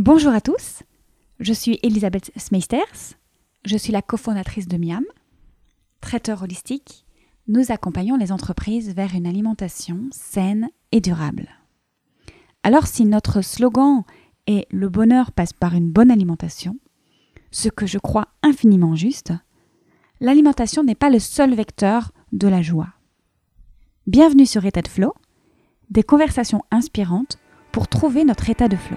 Bonjour à tous, je suis Elisabeth Smeisters, je suis la cofondatrice de Miam. Traiteur holistique, nous accompagnons les entreprises vers une alimentation saine et durable. Alors si notre slogan est Le bonheur passe par une bonne alimentation, ce que je crois infiniment juste, l'alimentation n'est pas le seul vecteur de la joie. Bienvenue sur État de Flow, des conversations inspirantes pour trouver notre état de flow.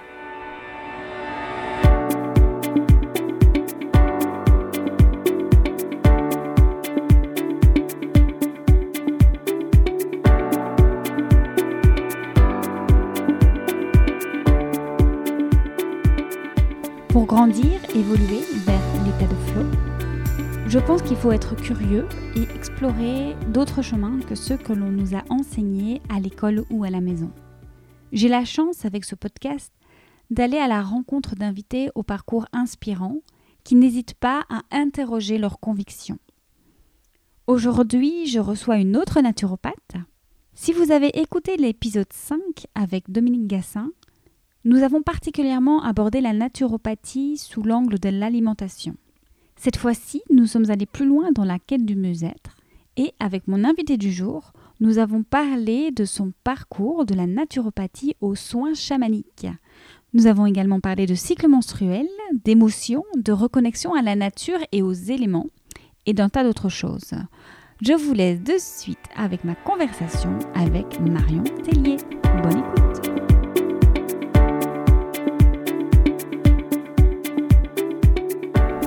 Grandir, évoluer vers l'état de flow, je pense qu'il faut être curieux et explorer d'autres chemins que ceux que l'on nous a enseignés à l'école ou à la maison. J'ai la chance avec ce podcast d'aller à la rencontre d'invités au parcours inspirant qui n'hésitent pas à interroger leurs convictions. Aujourd'hui, je reçois une autre naturopathe. Si vous avez écouté l'épisode 5 avec Dominique Gassin, nous avons particulièrement abordé la naturopathie sous l'angle de l'alimentation. Cette fois-ci, nous sommes allés plus loin dans la quête du mieux-être et avec mon invité du jour, nous avons parlé de son parcours de la naturopathie aux soins chamaniques. Nous avons également parlé de cycle menstruel, d'émotions, de reconnexion à la nature et aux éléments et d'un tas d'autres choses. Je vous laisse de suite avec ma conversation avec Marion Tellier. Bonne écoute.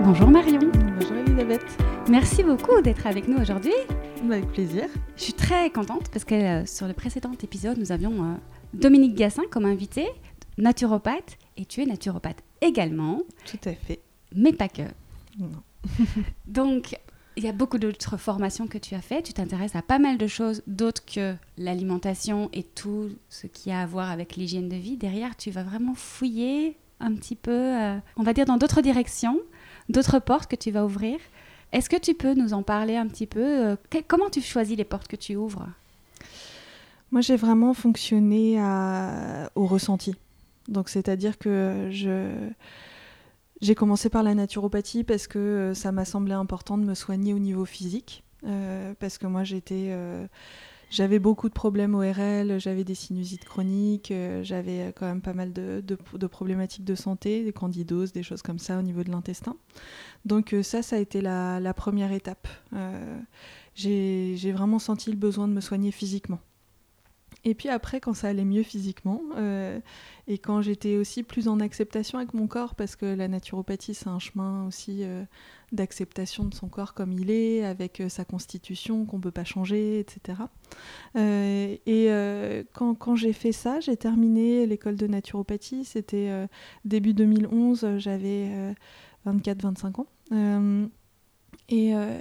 Bonjour Marion. Bonjour Elisabeth. Merci beaucoup d'être avec nous aujourd'hui. Avec plaisir. Je suis très contente parce que euh, sur le précédent épisode, nous avions euh, Dominique Gassin comme invité, naturopathe, et tu es naturopathe également. Tout à fait. Mais pas que. Non. Donc, il y a beaucoup d'autres formations que tu as faites. Tu t'intéresses à pas mal de choses d'autres que l'alimentation et tout ce qui a à voir avec l'hygiène de vie. Derrière, tu vas vraiment fouiller un petit peu, euh, on va dire, dans d'autres directions d'autres portes que tu vas ouvrir. Est-ce que tu peux nous en parler un petit peu euh, Comment tu choisis les portes que tu ouvres? Moi, j'ai vraiment fonctionné au ressenti. Donc, c'est-à-dire que je... j'ai commencé par la naturopathie parce que euh, ça m'a semblé important de me soigner au niveau physique. Euh, parce que moi, j'étais. J'avais beaucoup de problèmes ORL, j'avais des sinusites chroniques, j'avais quand même pas mal de, problématiques de santé, des candidoses, des choses comme ça au niveau de l'intestin. Donc euh, ça, ça a été la, première étape. Euh, j'ai vraiment senti le besoin de me soigner physiquement. Et puis après, quand ça allait mieux physiquement, euh, et quand j'étais aussi plus en acceptation avec mon corps, parce que la naturopathie, c'est un chemin aussi d'acceptation de son corps comme il est, avec sa constitution qu'on ne peut pas changer, etc. et quand, quand j'ai fait ça, j'ai terminé l'école de naturopathie, c'était début 2011, j'avais 24-25 ans. Euh, et, euh,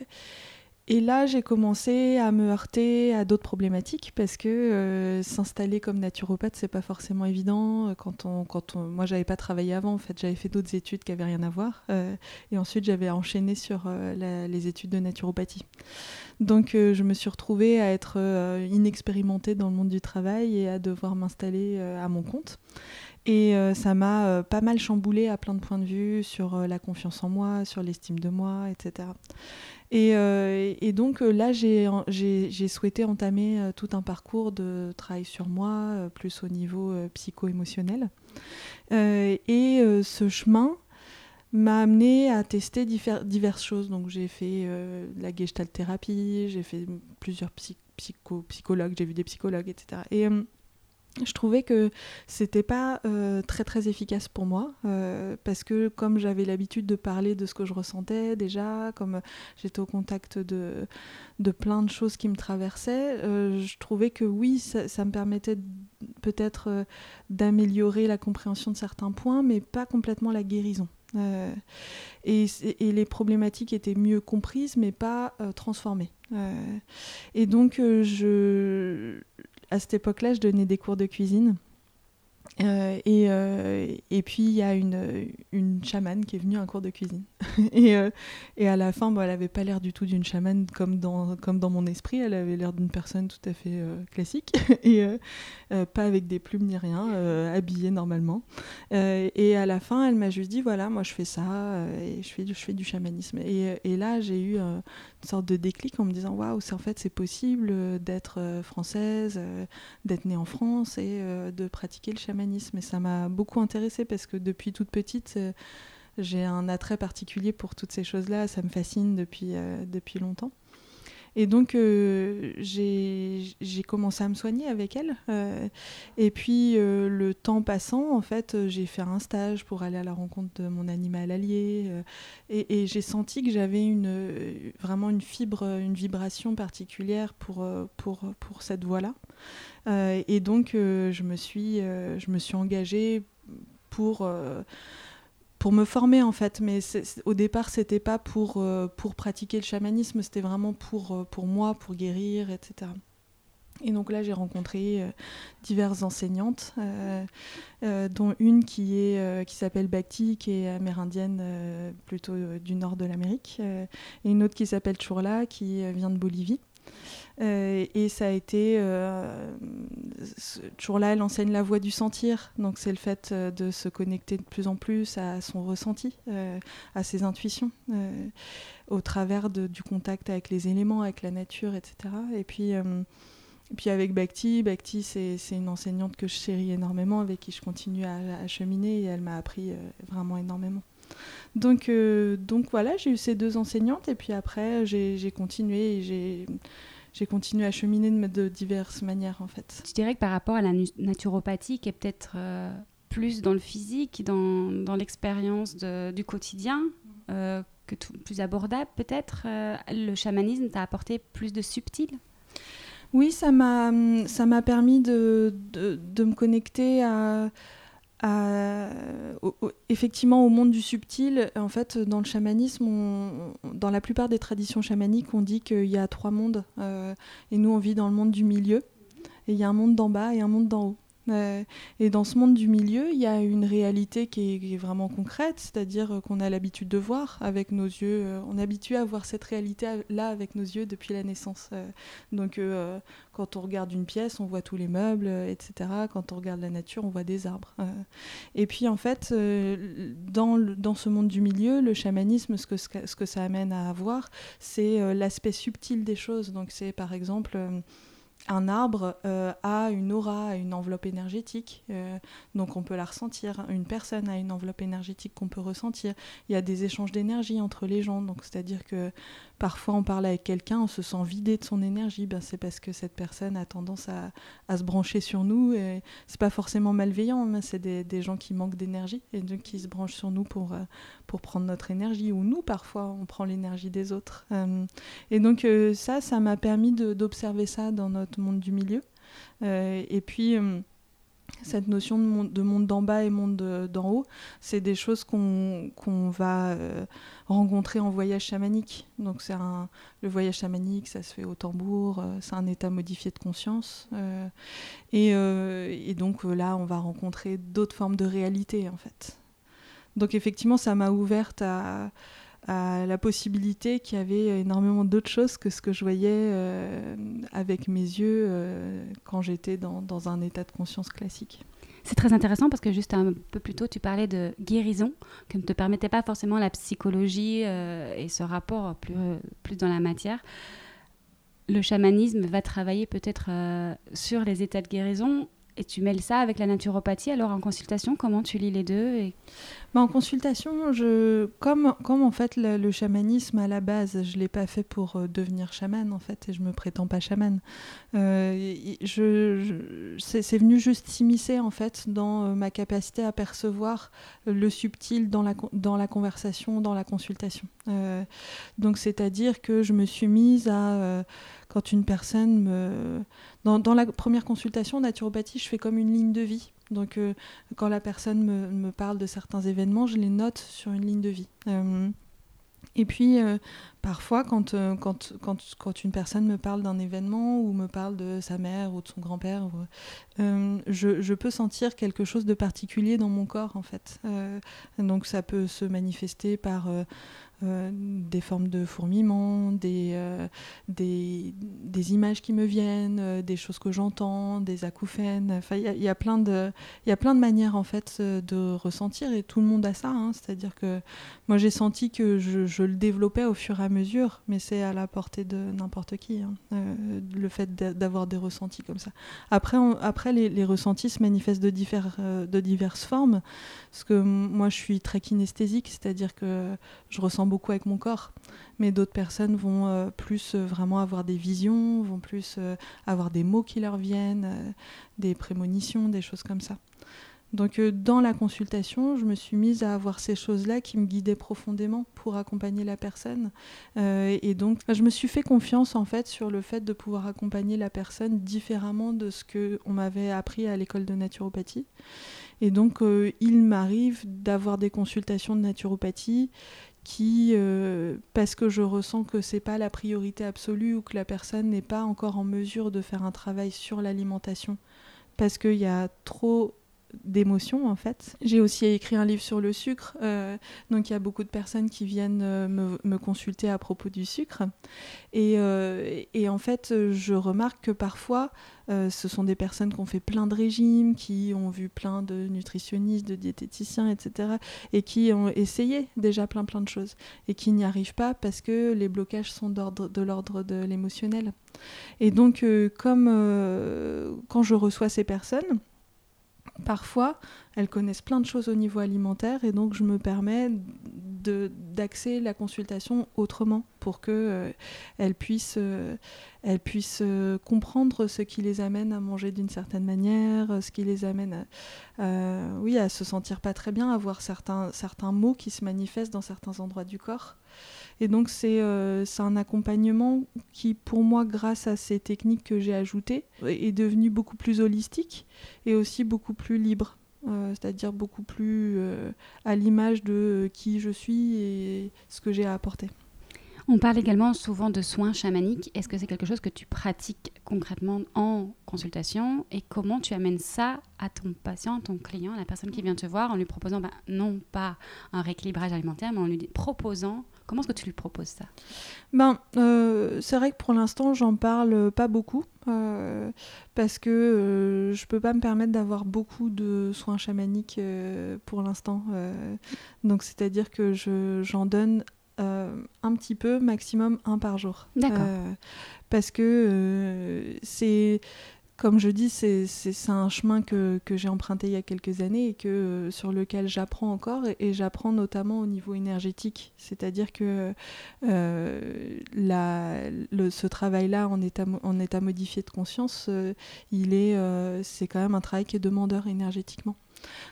et là, j'ai commencé à me heurter à d'autres problématiques parce que euh, s'installer comme naturopathe, c'est pas forcément évident. Quand on, quand on, moi, j'avais pas travaillé avant. En fait, j'avais fait d'autres études qui avaient rien à voir. et ensuite, j'avais enchaîné sur les études de naturopathie. Donc, je me suis retrouvée à être inexpérimentée dans le monde du travail et à devoir m'installer à mon compte. Et euh, ça m'a euh, pas mal chamboulé à plein de points de vue sur euh, la confiance en moi, sur l'estime de moi, etc. Et, donc là, j'ai souhaité entamer tout un parcours de travail sur moi, plus au niveau psycho-émotionnel. et ce chemin m'a amené à tester diverses choses. Donc j'ai fait la gestalt thérapie, j'ai fait plusieurs psycho psychologues, j'ai vu des psychologues, etc. Et je trouvais que c'était pas euh, très très efficace pour moi euh, parce que comme j'avais l'habitude de parler de ce que je ressentais déjà, comme j'étais au contact de, de plein de choses qui me traversaient, euh, je trouvais que oui, ça, me permettait peut-être d'améliorer la compréhension de certains points, mais pas complètement la guérison. Et, et, les problématiques étaient mieux comprises, mais pas transformées. et donc, je à cette époque-là, je donnais des cours de cuisine. Euh, et, euh, et, puis il y a une, une chamane qui est venue à un cours de cuisine. et, euh, et, à la fin, bon, elle n'avait pas l'air du tout d'une chamane comme dans, comme dans mon esprit, elle avait l'air d'une personne tout à fait classique, et pas avec des plumes ni rien, habillée normalement. et à la fin, elle m'a juste dit, voilà, moi je fais ça, et je fais, je fais du chamanisme. Et, et là, j'ai eu une sorte de déclic en me disant, waouh, en fait c'est possible d'être française, d'être née en France et de pratiquer le chamanisme et ça m'a beaucoup intéressée parce que depuis toute petite, euh, j'ai un attrait particulier pour toutes ces choses-là. Ça me fascine depuis, euh, depuis longtemps. Et donc, euh, j'ai commencé à me soigner avec elle. et puis, le temps passant, en fait, j'ai fait un stage pour aller à la rencontre de mon animal allié. et, j'ai senti que j'avais une, vraiment une fibre, une vibration particulière pour, pour, pour cette voie-là. Euh, et donc, euh, je, me suis, euh, je me suis engagée pour pour me former en fait. Mais au départ, c'était pas pour, pour pratiquer le chamanisme, c'était vraiment pour, pour moi, pour guérir, etc. Et donc là, j'ai rencontré diverses enseignantes, dont une qui, est, qui s'appelle Bhakti, qui est amérindienne plutôt du nord de l'Amérique, et une autre qui s'appelle Churla, qui vient de Bolivie. Euh, et ça a été euh, toujours là, elle enseigne la voie du sentir. Donc c'est le fait euh, de se connecter de plus en plus à son ressenti, à ses intuitions, au travers du contact avec les éléments, avec la nature, etc. Et puis puis avec Bhakti, Bhakti c'est une enseignante que je chéris énormément, avec qui je continue à, cheminer et elle m'a appris vraiment énormément. Donc, donc voilà, j'ai eu ces deux enseignantes et puis après j'ai continué et j'ai j'ai continué à cheminer de, diverses manières en fait. Tu dirais que par rapport à la naturopathie qui est peut-être euh, plus dans le physique, dans, dans l'expérience du quotidien, euh, que tout, plus abordable peut-être, euh, le chamanisme t'a apporté plus de subtil? Oui, ça m'a, ça m'a permis de, de, de me connecter à effectivement au monde du subtil. En fait, dans le chamanisme, dans la plupart des traditions chamaniques, on dit qu'il y a trois mondes. Euh, et nous, on vit dans le monde du milieu. Et il y a un monde d'en bas et un monde d'en haut. Euh, et dans ce monde du milieu, il y a une réalité qui est, vraiment concrète, c'est-à-dire qu'on a l'habitude de voir avec nos yeux. Euh, on est habitué à voir cette réalité-là avec nos yeux depuis la naissance. Euh, donc, quand on regarde une pièce, on voit tous les meubles, etc. Quand on regarde la nature, on voit des arbres. et puis, en fait, dans, dans ce monde du milieu, le chamanisme, ce que, ce que ça amène à avoir, c'est l'aspect subtil des choses. Donc, c'est par exemple un arbre euh, a une aura, une enveloppe énergétique, euh, donc on peut la ressentir. Une personne a une enveloppe énergétique qu'on peut ressentir. Il y a des échanges d'énergie entre les gens, c'est-à-dire que parfois on parle avec quelqu'un, on se sent vidé de son énergie, ben, c'est parce que cette personne a tendance à, se brancher sur nous. Et c'est pas forcément malveillant, mais c'est des, gens qui manquent d'énergie et donc qui se branchent sur nous pour, euh, pour prendre notre énergie. Ou nous, parfois, on prend l'énergie des autres. Euh, et donc euh, ça, ça m'a permis d'observer ça dans notre monde du milieu. et puis cette notion de monde d'en bas et monde d'en haut, c'est des choses qu'on va euh, rencontrer en voyage chamanique. Donc c'est le voyage chamanique, ça se fait au tambour, euh, c'est un état modifié de conscience. Euh, et, donc là, on va rencontrer d'autres formes de réalité en fait. Donc effectivement, ça m'a ouverte à la possibilité qu'il y avait énormément d'autres choses que ce que je voyais euh, avec mes yeux euh, quand j'étais dans, dans, un état de conscience classique. C'est très intéressant parce que juste un peu plus tôt, tu parlais de guérison, que ne te permettait pas forcément la psychologie euh, et ce rapport plus, plus dans la matière. Le chamanisme va travailler peut-être sur les états de guérison et tu mêles ça avec la naturopathie. Alors en consultation, comment tu lis les deux. Bah, en consultation, je, comme, comme en fait le, chamanisme à la base, je ne l'ai pas fait pour euh, devenir chaman en fait, et je me prétends pas chaman. Euh, je, c'est venu juste s'immiscer en fait dans euh, ma capacité à percevoir le subtil dans la, dans la conversation, dans la consultation. donc c'est-à-dire que je me suis mise à quand une personne me... Dans, la première consultation naturopathie, je fais comme une ligne de vie. Donc euh, quand la personne me, parle de certains événements, je les note sur une ligne de vie. Euh, Et puis, euh, parfois, quand, quand, quand, quand, une personne me parle d'un événement ou me parle de sa mère ou de son grand-père, je, je, peux sentir quelque chose de particulier dans mon corps, en fait. donc, ça peut se manifester par euh, des formes de fourmillement, des, euh, des, des, images qui me viennent, euh, des choses que j'entends, des acouphènes. Enfin, il y, a plein de, il y a plein de manières en fait de ressentir et tout le monde a ça. Hein. C'est-à-dire que moi j'ai senti que je, je, le développais au fur et à mesure, mais c'est à la portée de n'importe qui. Hein. le fait d'avoir des ressentis comme ça. Après, après les, les, ressentis se manifestent de, divers, de diverses formes. Parce que moi je suis très kinesthésique, c'est-à-dire que je ressens beaucoup avec mon corps. Mais d'autres personnes vont euh, plus euh, vraiment avoir des visions, vont plus euh, avoir des mots qui leur viennent, des prémonitions, des choses comme ça. Donc dans la consultation, je me suis mise à avoir ces choses-là qui me guidaient profondément pour accompagner la personne. et donc je me suis fait confiance en fait sur le fait de pouvoir accompagner la personne différemment de ce que on m'avait appris à l'école de naturopathie. Et donc il m'arrive d'avoir des consultations de naturopathie qui, euh, parce que je ressens que c'est pas la priorité absolue ou que la personne n'est pas encore en mesure de faire un travail sur l'alimentation, parce qu'il y a trop d'émotions en fait. J'ai aussi écrit un livre sur le sucre, euh, donc il y a beaucoup de personnes qui viennent euh, me, consulter à propos du sucre. Et, euh, en fait, je remarque que parfois, ce sont des personnes qui ont fait plein de régimes, qui ont vu plein de nutritionnistes, de diététiciens, etc. Et qui ont essayé déjà plein plein de choses et qui n'y arrivent pas parce que les blocages sont de l'ordre de l'émotionnel. Et donc, comme quand je reçois ces personnes, parfois, elles connaissent plein de choses au niveau alimentaire et donc je me permets d'axer la consultation autrement pour qu'elles euh, puissent, euh, elles puissent euh, comprendre ce qui les amène à manger d'une certaine manière, ce qui les amène à, oui, à se sentir pas très bien, à avoir certains, certains mots qui se manifestent dans certains endroits du corps. Et donc c'est un accompagnement qui, pour moi, grâce à ces techniques que j'ai ajoutées, est devenu beaucoup plus holistique et aussi beaucoup plus libre. Euh, c'est-à-dire beaucoup plus euh, à l'image de qui je suis et ce que j'ai à apporter. On parle également souvent de soins chamaniques. Est-ce que c'est quelque chose que tu pratiques concrètement en consultation et comment tu amènes ça à ton patient, ton client, la personne qui vient te voir en lui proposant bah, non pas un rééquilibrage alimentaire, mais en lui proposant Comment est-ce que tu lui proposes ça? Ben, euh, c'est vrai que pour l'instant, j'en parle pas beaucoup euh, parce que euh, je peux pas me permettre d'avoir beaucoup de soins chamaniques pour l'instant. donc, c'est-à-dire que j'en donne un petit peu, maximum un par jour. D'accord. parce que c'est comme je dis, c'est un chemin que, j'ai emprunté il y a quelques années et que, euh, sur lequel j'apprends encore et, j'apprends notamment au niveau énergétique. C'est-à-dire que euh, ce travail-là en état, en état modifié de conscience, euh, il est, c'est quand même un travail qui est demandeur énergétiquement.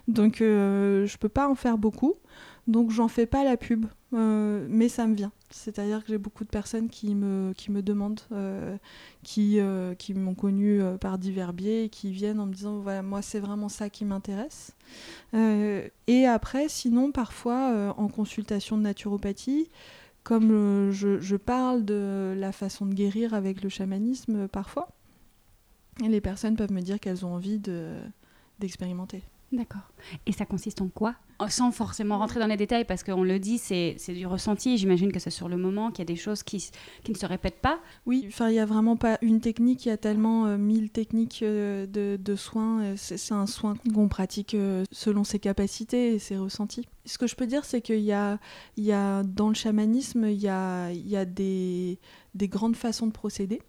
Donc je ne peux pas en faire beaucoup, donc j'en fais pas la pub, mais ça me vient. C'est-à-dire que j'ai beaucoup de personnes qui me, qui me demandent, euh, qui, euh, qui m'ont connu euh, par divers biais et qui viennent en me disant voilà, moi c'est vraiment ça qui m'intéresse. et après, sinon, parfois en consultation de naturopathie, comme je, je, parle de la façon de guérir avec le chamanisme parfois, les personnes peuvent me dire qu'elles ont envie d'expérimenter. D'accord. Et ça consiste en quoi? Sans forcément rentrer dans les détails, parce qu'on le dit, c'est du ressenti. J'imagine que c'est sur le moment qu'il y a des choses qui, qui ne se répètent pas. Oui, enfin, il n'y a vraiment pas une technique. Il y a tellement euh, mille techniques euh, de, de, soins. Euh, c'est un soin qu'on pratique selon ses capacités et ses ressentis. Ce que je peux dire, c'est qu'il y a, il y a, dans le chamanisme, il y a, il y a des, des grandes façons de procéder.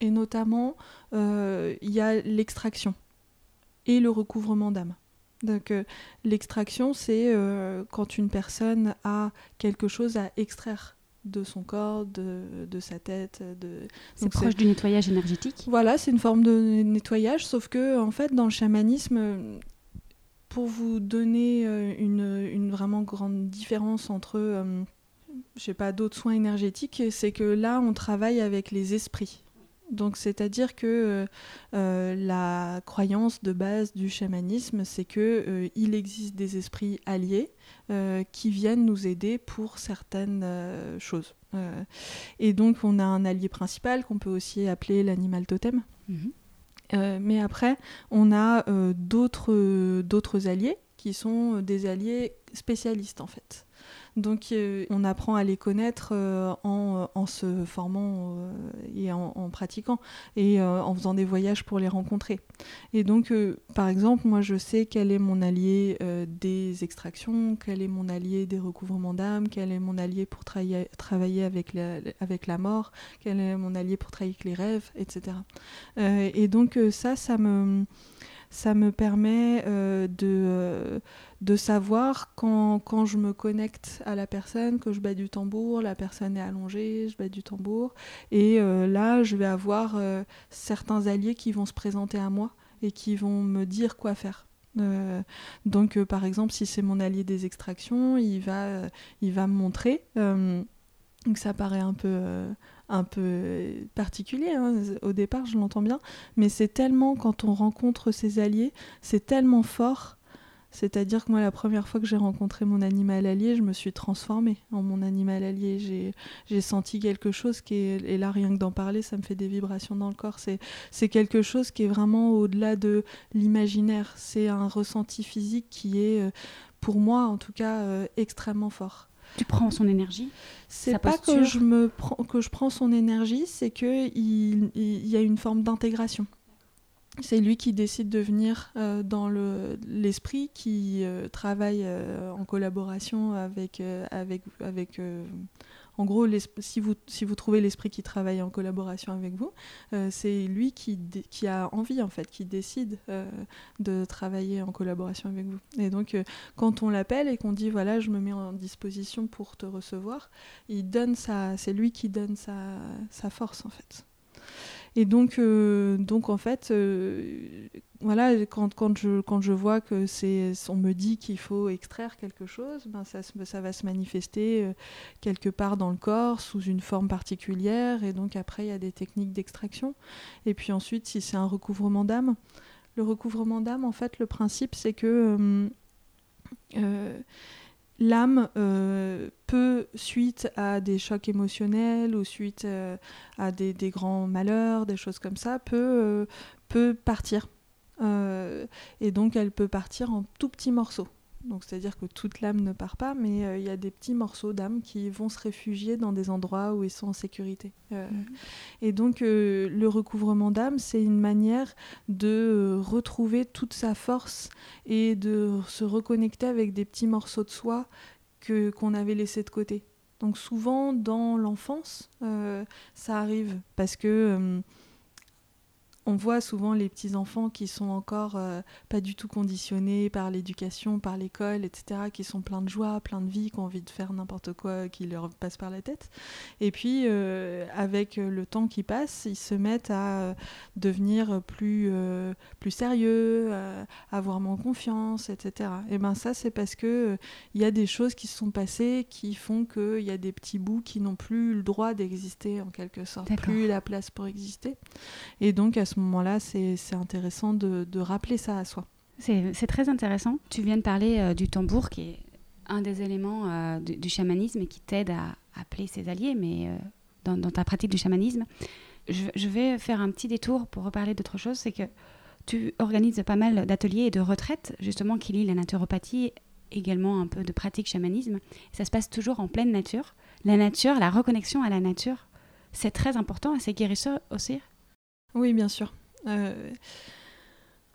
Et notamment, il y a l'extraction et le recouvrement d'âme. Donc euh, l'extraction, c'est euh, quand une personne a quelque chose à extraire de son corps, de, de sa tête. De... C'est proche du nettoyage énergétique? Voilà, c'est une forme de nettoyage, sauf que en fait, dans le chamanisme, pour vous donner euh, une, une vraiment grande différence entre, je sais pas, d'autres soins énergétiques, c'est que là, on travaille avec les esprits. Donc, c'est-à-dire que euh, la croyance de base du chamanisme, c'est que il existe des esprits alliés qui viennent nous aider pour certaines choses. et donc, on a un allié principal qu'on peut aussi appeler l'animal totem. Mhm. mais après, on a d'autres alliés qui sont des alliés spécialistes en fait. Donc euh, on apprend à les connaître euh, en, se formant euh, et en, pratiquant et en faisant des voyages pour les rencontrer. Et donc par exemple, moi je sais quel est mon allié des extractions, quel est mon allié des recouvrements d'âme, quel est mon allié pour travailler avec la, avec la mort, quel est mon allié pour travailler avec les rêves, etc. et donc ça, ça me ça me permet euh, de, euh, de savoir quand, quand, je me connecte à la personne, que je bats du tambour, la personne est allongée, je bats du tambour. Et euh, là, je vais avoir certains alliés qui vont se présenter à moi et qui vont me dire quoi faire. donc, par exemple, si c'est mon allié des extractions, il va, il va me montrer. donc, ça paraît un peu un peu particulier. Hein. Au départ, je l'entends bien, mais c'est tellement, quand on rencontre ses alliés, c'est tellement fort. C'est-à-dire que moi, la première fois que j'ai rencontré mon animal allié, je me suis transformée en mon animal allié. J'ai senti quelque chose qui est, et là, rien que d'en parler, ça me fait des vibrations dans le corps. C'est quelque chose qui est vraiment au-delà de l'imaginaire. C'est un ressenti physique qui est, euh, pour moi en tout cas, euh, extrêmement fort. Tu prends son énergie C'est pas que je, me prends, que je prends son énergie, c'est qu'il il, il y a une forme d'intégration. C'est lui qui décide de venir euh, dans l'esprit, qui euh, travaille euh, en collaboration avec, avec, avec en gros, si vous, trouvez l'esprit qui travaille en collaboration avec vous, euh, c'est lui qui, qui, a envie, en fait, qui décide euh, de travailler en collaboration avec vous. Et donc, euh, quand on l'appelle et qu'on dit, voilà, je me mets en disposition pour te recevoir, il donne c'est lui qui donne sa, sa force, en fait. Et donc, donc en fait, voilà, quand, quand, je, quand je vois que c'est, on me dit qu'il faut extraire quelque chose, ben ça, ça va se manifester euh, quelque part dans le corps sous une forme particulière. Et donc après, il y a des techniques d'extraction. Et puis ensuite, si c'est un recouvrement d'âme, le recouvrement d'âme, en fait, le principe, c'est que euh, euh, l'âme peut, suite à des chocs émotionnels ou suite à des, grands malheurs, des choses comme ça, peut, peut partir euh, et donc elle peut partir en tout petits morceaux. Donc c'est-à-dire que toute l'âme ne part pas, mais euh, il y a des petits morceaux d'âme qui vont se réfugier dans des endroits où ils sont en sécurité. Euh, mhm. Et donc le recouvrement d'âme, c'est une manière de retrouver toute sa force et de se reconnecter avec des petits morceaux de soi que qu'on avait laissés de côté. Donc souvent dans l'enfance, ça arrive parce que on voit souvent les petits enfants qui sont encore euh, pas du tout conditionnés par l'éducation, par l'école, etc., qui sont pleins de joie, pleins de vie, qui ont envie de faire n'importe quoi qui leur passe par la tête. Et puis, euh, avec le temps qui passe, ils se mettent à euh, devenir plus, plus sérieux, à avoir moins confiance, etc. Et ben ça, c'est parce que il y a des choses qui se sont passées qui font qu'il y a des petits bouts qui n'ont plus le droit d'exister en quelque sorte, plus la place pour exister. Et donc à ce moment-là, c'est intéressant de, rappeler ça à soi. C'est très intéressant. Tu viens de parler euh, du tambour, qui est un des éléments euh, du, chamanisme et qui t'aide à, appeler ses alliés, mais euh, dans, ta pratique du chamanisme. Je, vais faire un petit détour pour reparler d'autre chose, c'est que tu organises pas mal d'ateliers et de retraites, justement, qui lient la naturopathie, également un peu de pratique chamanisme. Ça se passe toujours en pleine nature. La nature, la reconnexion à la nature, c'est très important c'est guérisseur aussi. Oui, bien sûr. Euh,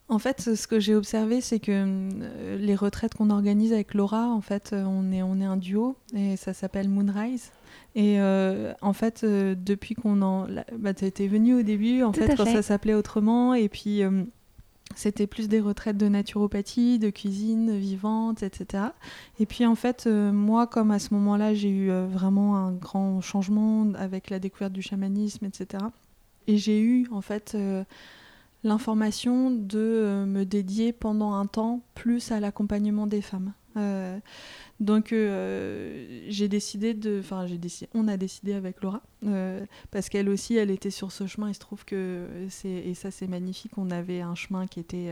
en fait, ce que j'ai observé, c'est que euh, les retraites qu'on organise avec Laura, en fait, euh, on est, on est un duo et ça s'appelle Moonrise. Et en fait, depuis qu'on en. Bah, tu étais venue au début, en fait, quand ça s'appelait autrement. Et puis, c'était plus des retraites de naturopathie, de cuisine vivante, etc. Et puis, en fait, moi, comme à ce moment-là, j'ai eu vraiment un grand changement avec la découverte du chamanisme, etc. Et j'ai eu, en fait l'information de me dédier pendant un temps plus à l'accompagnement des femmes. donc j'ai décidé de, enfin j'ai décidé, on a décidé avec Laura parce qu'elle aussi elle était sur ce chemin. Il se trouve que c'est et ça c'est magnifique. On avait un chemin qui était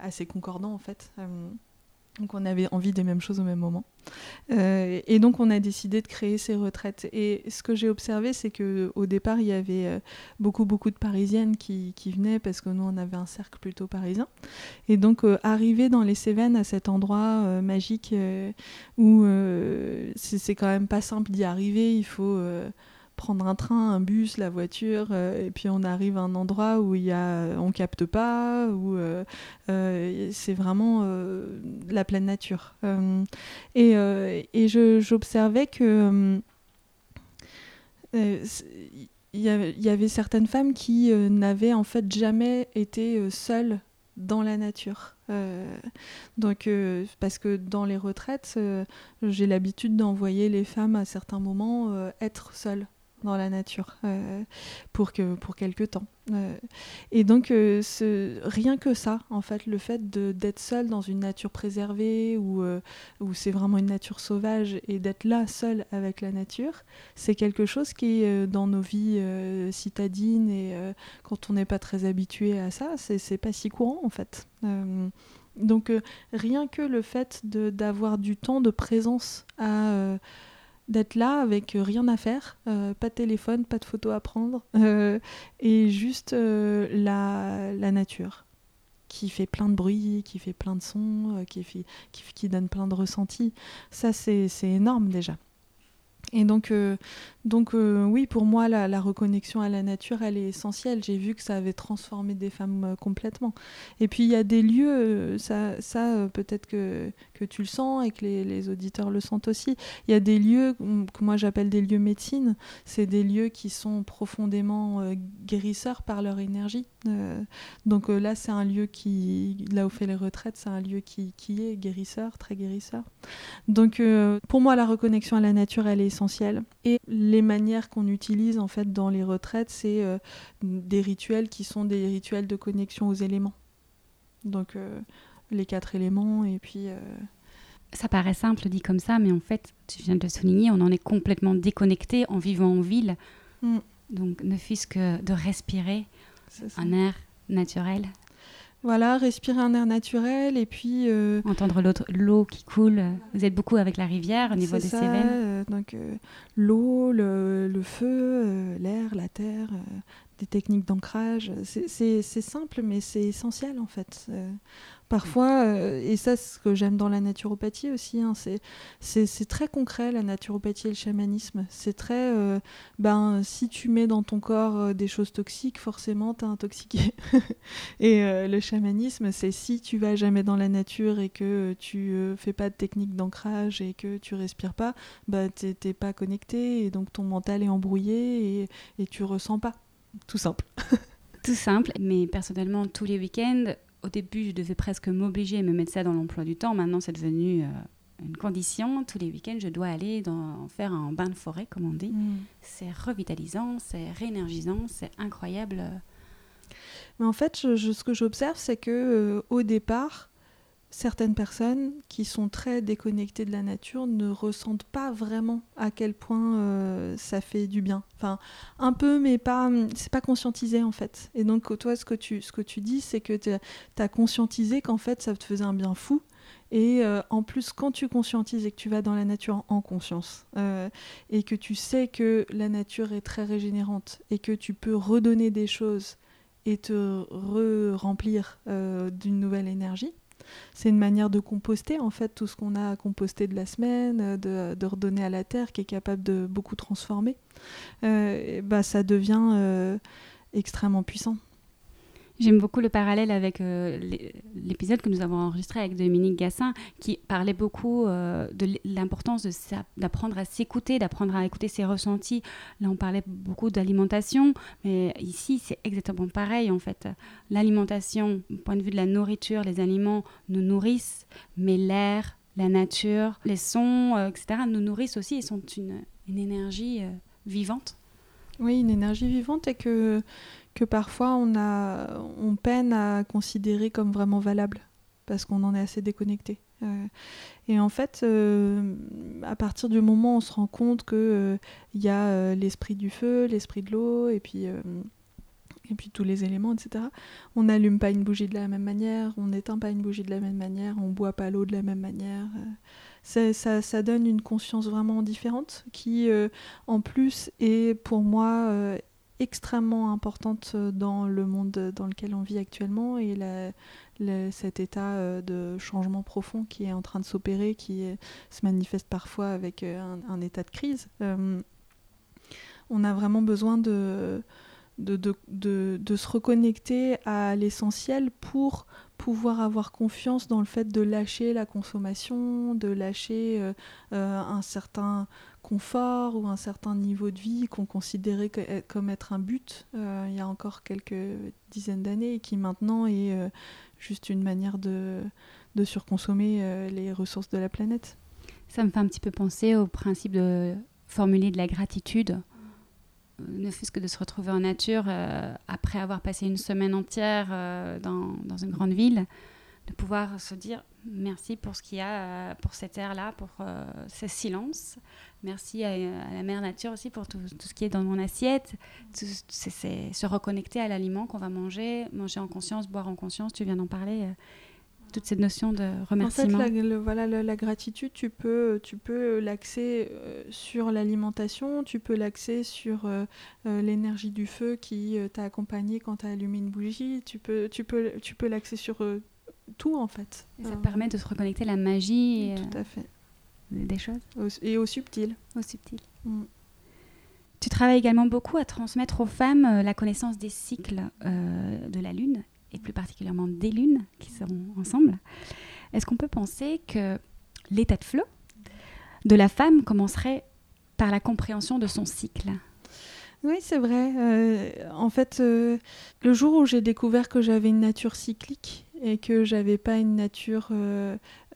assez concordant en fait. Donc on avait envie des mêmes choses au même moment. Euh, et donc on a décidé de créer ces retraites. Et ce que j'ai observé, c'est qu'au départ, il y avait euh, beaucoup, beaucoup de Parisiennes qui, venaient parce que nous, on avait un cercle plutôt parisien. Et donc euh, arriver dans les Cévennes à cet endroit magique où c'est quand même pas simple d'y arriver, il faut prendre un train, un bus, la voiture, euh, et puis on arrive à un endroit où il y a, on capte pas, où euh, euh, c'est vraiment la pleine nature. et, et j'observais que il y, avait certaines femmes qui n'avaient en fait jamais été seules dans la nature. donc, parce que dans les retraites, j'ai l'habitude d'envoyer les femmes à certains moments être seules dans la nature euh, pour, que, pour quelques temps. Euh, et donc, euh, rien que ça, en fait, le fait d'être seul dans une nature préservée où, où c'est vraiment une nature sauvage et d'être là seul avec la nature, c'est quelque chose qui est dans nos vies citadines et quand on n'est pas très habitué à ça, c'est pas si courant en fait. donc, rien que le fait d'avoir du temps de présence à d'être là avec euh, rien à faire, euh, pas de téléphone, pas de photos à prendre, euh, et juste la, la, nature qui fait plein de bruit, qui fait plein de sons, qui, qui, qui, donne plein de ressentis. Ça, c'est énorme déjà. Et donc, euh, donc euh, oui, pour moi, la, reconnexion à la nature, elle est essentielle. J'ai vu que ça avait transformé des femmes euh, complètement. Et puis, il y a des lieux, ça, ça peut-être que, que tu le sens et que les, les, auditeurs le sentent aussi. Il y a des lieux que moi j'appelle des lieux médecine. C'est des lieux qui sont profondément guérisseurs par leur énergie. donc là, c'est un lieu qui, là où fait les retraites, c'est un lieu qui, qui est guérisseur, très guérisseur. Donc pour moi, la reconnexion à la nature, elle est essentiel. Et les manières qu'on utilise en fait dans les retraites, c'est euh, des rituels qui sont des rituels de connexion aux éléments. Donc euh, les quatre éléments et puis. Euh, ça paraît simple dit comme ça, mais en fait, tu viens de le souligner, on en est complètement déconnecté en vivant en ville. Mm. Donc ne fût-ce que de respirer un air naturel, voilà, respirer un air naturel et puis... Euh, Entendre l'eau qui coule. Vous êtes beaucoup avec la rivière au niveau des ça, Cévennes euh, Donc euh, l'eau, le, le, feu, l'air, la terre, des techniques d'ancrage. C'est simple mais c'est essentiel en fait. Parfois, euh, et ça, c'est ce que j'aime dans la naturopathie aussi, hein, c'est très concret la naturopathie et le chamanisme. C'est très, euh, ben, si tu mets dans ton corps euh, des choses toxiques, forcément, tu es intoxiqué. et le chamanisme, c'est si tu vas jamais dans la nature et que tu fais pas de technique d'ancrage et que tu respires pas, bah, t'es pas connecté et donc ton mental est embrouillé et, et tu ressens pas. Tout simple. Tout simple, mais personnellement, tous les week-ends, au début, je devais presque m'obliger à me mettre ça dans l'emploi du temps. Maintenant, c'est devenu euh, une condition. Tous les week-ends, je dois aller dans, faire un bain de forêt, comme on dit. Mm. C'est revitalisant, c'est réénergisant, c'est incroyable. Mais en fait, ce que j'observe, c'est que euh, au départ, certaines personnes qui sont très déconnectées de la nature ne ressentent pas vraiment à quel point euh, ça fait du bien. Enfin, un peu, mais pas, c'est pas conscientisé en fait. Et donc, toi, ce que tu, ce que tu dis, c'est que tu as conscientisé qu'en fait, ça te faisait un bien fou. Et euh, en plus, quand tu conscientises et que tu vas dans la nature en conscience, euh, et que tu sais que la nature est très régénérante, et que tu peux redonner des choses et te re-remplir d'une nouvelle énergie, c'est une manière de composter en fait tout ce qu'on a composté de la semaine, euh, de, redonner à la terre qui est capable de beaucoup transformer. Euh, bah, ça devient euh, extrêmement puissant. J'aime beaucoup le parallèle avec euh, l'épisode que nous avons enregistré avec Dominique Gassin, qui parlait beaucoup euh, de l'importance d'apprendre à s'écouter, d'apprendre à écouter ses ressentis. Là, on parlait beaucoup d'alimentation, mais ici, c'est exactement pareil, en fait. L'alimentation, du point de vue de la nourriture, les aliments nous nourrissent, mais l'air, la nature, les sons, euh, etc., nous nourrissent aussi et sont une, une énergie vivante. Oui, une énergie vivante et que que parfois on, a, on peine à considérer comme vraiment valables parce qu'on en est assez déconnecté. Euh, et en fait, euh, à partir du moment où on se rend compte qu'il euh, il y a l'esprit du feu, l'esprit de l'eau, et puis et puis tous les éléments, etc. On n'allume pas une bougie de la même manière, on n'éteint pas une bougie de la même manière, on boit pas l'eau de la même manière. Ça, ça, ça, donne une conscience vraiment différente qui, en plus, est pour moi extrêmement importante dans le monde dans lequel on vit actuellement et la, cet état euh, de changement profond qui est en train de s'opérer, qui se manifeste parfois avec euh, un, état de crise. Euh, on a vraiment besoin de, de se reconnecter à l'essentiel pour pouvoir avoir confiance dans le fait de lâcher la consommation, de lâcher un certain confort ou un certain niveau de vie qu'on considérait comme être un but il y a encore quelques dizaines d'années et qui maintenant est juste une manière de, surconsommer euh, les ressources de la planète. Ça me fait un petit peu penser au principe de formuler de la gratitude, euh, ne fût-ce que de se retrouver en nature euh, après avoir passé une semaine entière dans, une grande ville, de pouvoir se dire merci pour ce qu'il y a, pour cet air-là, pour ce silence. Merci à, la mère nature aussi pour tout, tout, ce qui est dans mon assiette. C'est se reconnecter à l'aliment qu'on va manger, manger en conscience, boire en conscience. Tu viens d'en parler. Euh, toute cette notion de remerciement. En fait, la, voilà, la, gratitude, tu peux, tu peux l'axer euh, sur l'alimentation, tu peux l'axer sur euh, l'énergie du feu qui t'a accompagné quand tu as allumé une bougie, tu peux, tu peux, tu peux l'axer sur tout en fait. Et ça permet de se reconnecter à la magie. tout à fait des choses. Et au subtil. Au subtil. Mm. Tu travailles également beaucoup à transmettre aux femmes euh, la connaissance des cycles euh, de la Lune, et plus particulièrement des lunes qui seront ensemble. Est-ce qu'on peut penser que l'état de flot de la femme commencerait par la compréhension de son cycle? Oui, c'est vrai. Euh, en fait, le jour où j'ai découvert que j'avais une nature cyclique et que j'avais pas une nature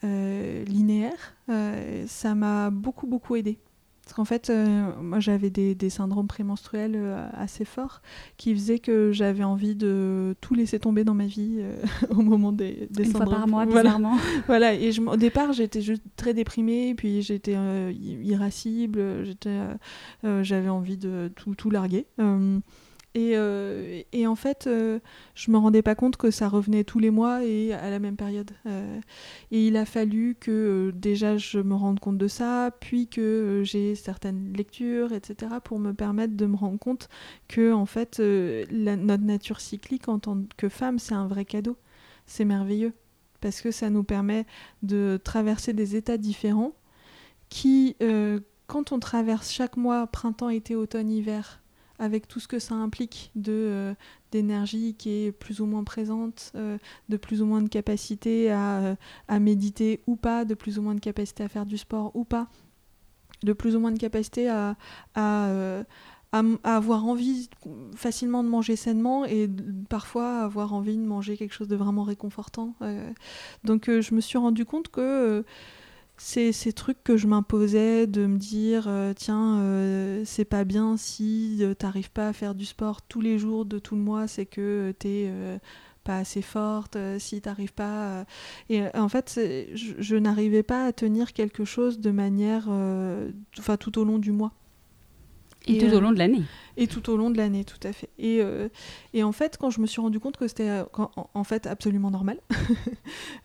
euh, linéaire, euh, ça m'a beaucoup beaucoup aidé. Parce qu'en fait, euh, moi j'avais des, des, syndromes prémenstruels assez forts qui faisaient que j'avais envie de tout laisser tomber dans ma vie au moment des, des Une syndromes. fois par mois, bizarrement. Voilà, et je, au départ j'étais juste très déprimée, puis j'étais irascible, j'avais envie de tout, tout larguer. Et, euh, et, en fait, euh, je me rendais pas compte que ça revenait tous les mois et à la même période. Euh, et il a fallu que déjà je me rende compte de ça, puis que j'ai certaines lectures, etc., pour me permettre de me rendre compte que en fait, notre nature cyclique en tant que femme, c'est un vrai cadeau. C'est merveilleux parce que ça nous permet de traverser des états différents qui, quand on traverse chaque mois, printemps, été, automne, hiver, avec tout ce que ça implique de euh, d'énergie qui est plus ou moins présente, euh, de plus ou moins de capacité à, euh, à, méditer ou pas, de plus ou moins de capacité à faire du sport ou pas, de plus ou moins de capacité à, à, à, avoir envie facilement de manger sainement et parfois avoir envie de manger quelque chose de vraiment réconfortant. donc je me suis rendu compte que c'est ces trucs que je m'imposais de me dire euh, tiens euh, c'est pas bien si euh, t'arrives pas à faire du sport tous les jours de tout le mois c'est que t'es pas assez forte si t'arrives pas et en fait je, je n'arrivais pas à tenir quelque chose de manière enfin tout au long du mois et, tout au euh, long de l'année. Et tout au long de l'année, tout à fait. Et, euh, et, en fait, quand je me suis rendu compte que c'était euh, en, fait absolument normal,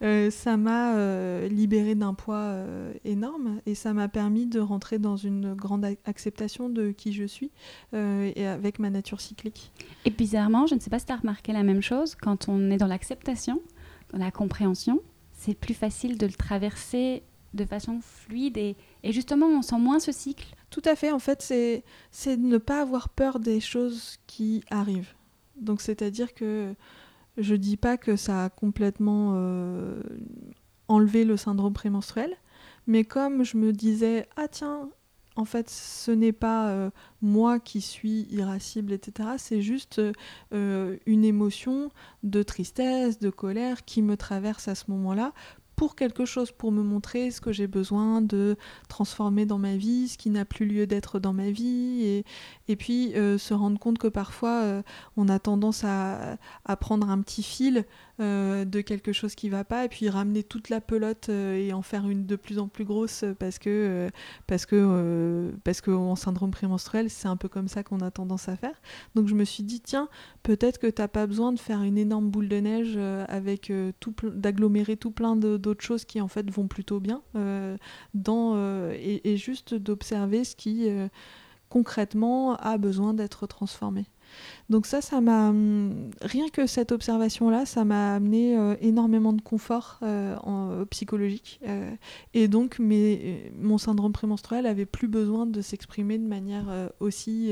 ça m'a libéré d'un poids énorme et ça m'a permis de rentrer dans une grande acceptation de qui je suis et avec ma nature cyclique. Et bizarrement, je ne sais pas si tu as remarqué la même chose, quand on est dans l'acceptation, dans la compréhension, c'est plus facile de le traverser de façon fluide et, et justement on sent moins ce cycle tout à fait, en fait, c'est de ne pas avoir peur des choses qui arrivent. Donc, c'est-à-dire que je dis pas que ça a complètement euh, enlevé le syndrome prémenstruel, mais comme je me disais, ah tiens, en fait, ce n'est pas euh, moi qui suis irascible, etc. C'est juste euh, une émotion de tristesse, de colère qui me traverse à ce moment-là pour quelque chose, pour me montrer ce que j'ai besoin de transformer dans ma vie, ce qui n'a plus lieu d'être dans ma vie, et, puis euh, se rendre compte que parfois euh, on a tendance à, prendre un petit fil euh, de quelque chose qui va pas, et puis ramener toute la pelote et en faire une de plus en plus grosse parce que parce que parce que en syndrome prémenstruel c'est un peu comme ça qu'on a tendance à faire. Donc je me suis dit tiens peut-être que t'as pas besoin de faire une énorme boule de neige avec tout d'agglomérer tout plein d'autres choses qui en fait vont plutôt bien euh, dans, euh, et, juste d'observer ce qui euh, concrètement a besoin d'être transformé. Donc ça, ça m'a rien que cette observation-là, ça m'a amené énormément de confort en, psychologique et donc mes, mon syndrome prémenstruel avait plus besoin de s'exprimer de manière aussi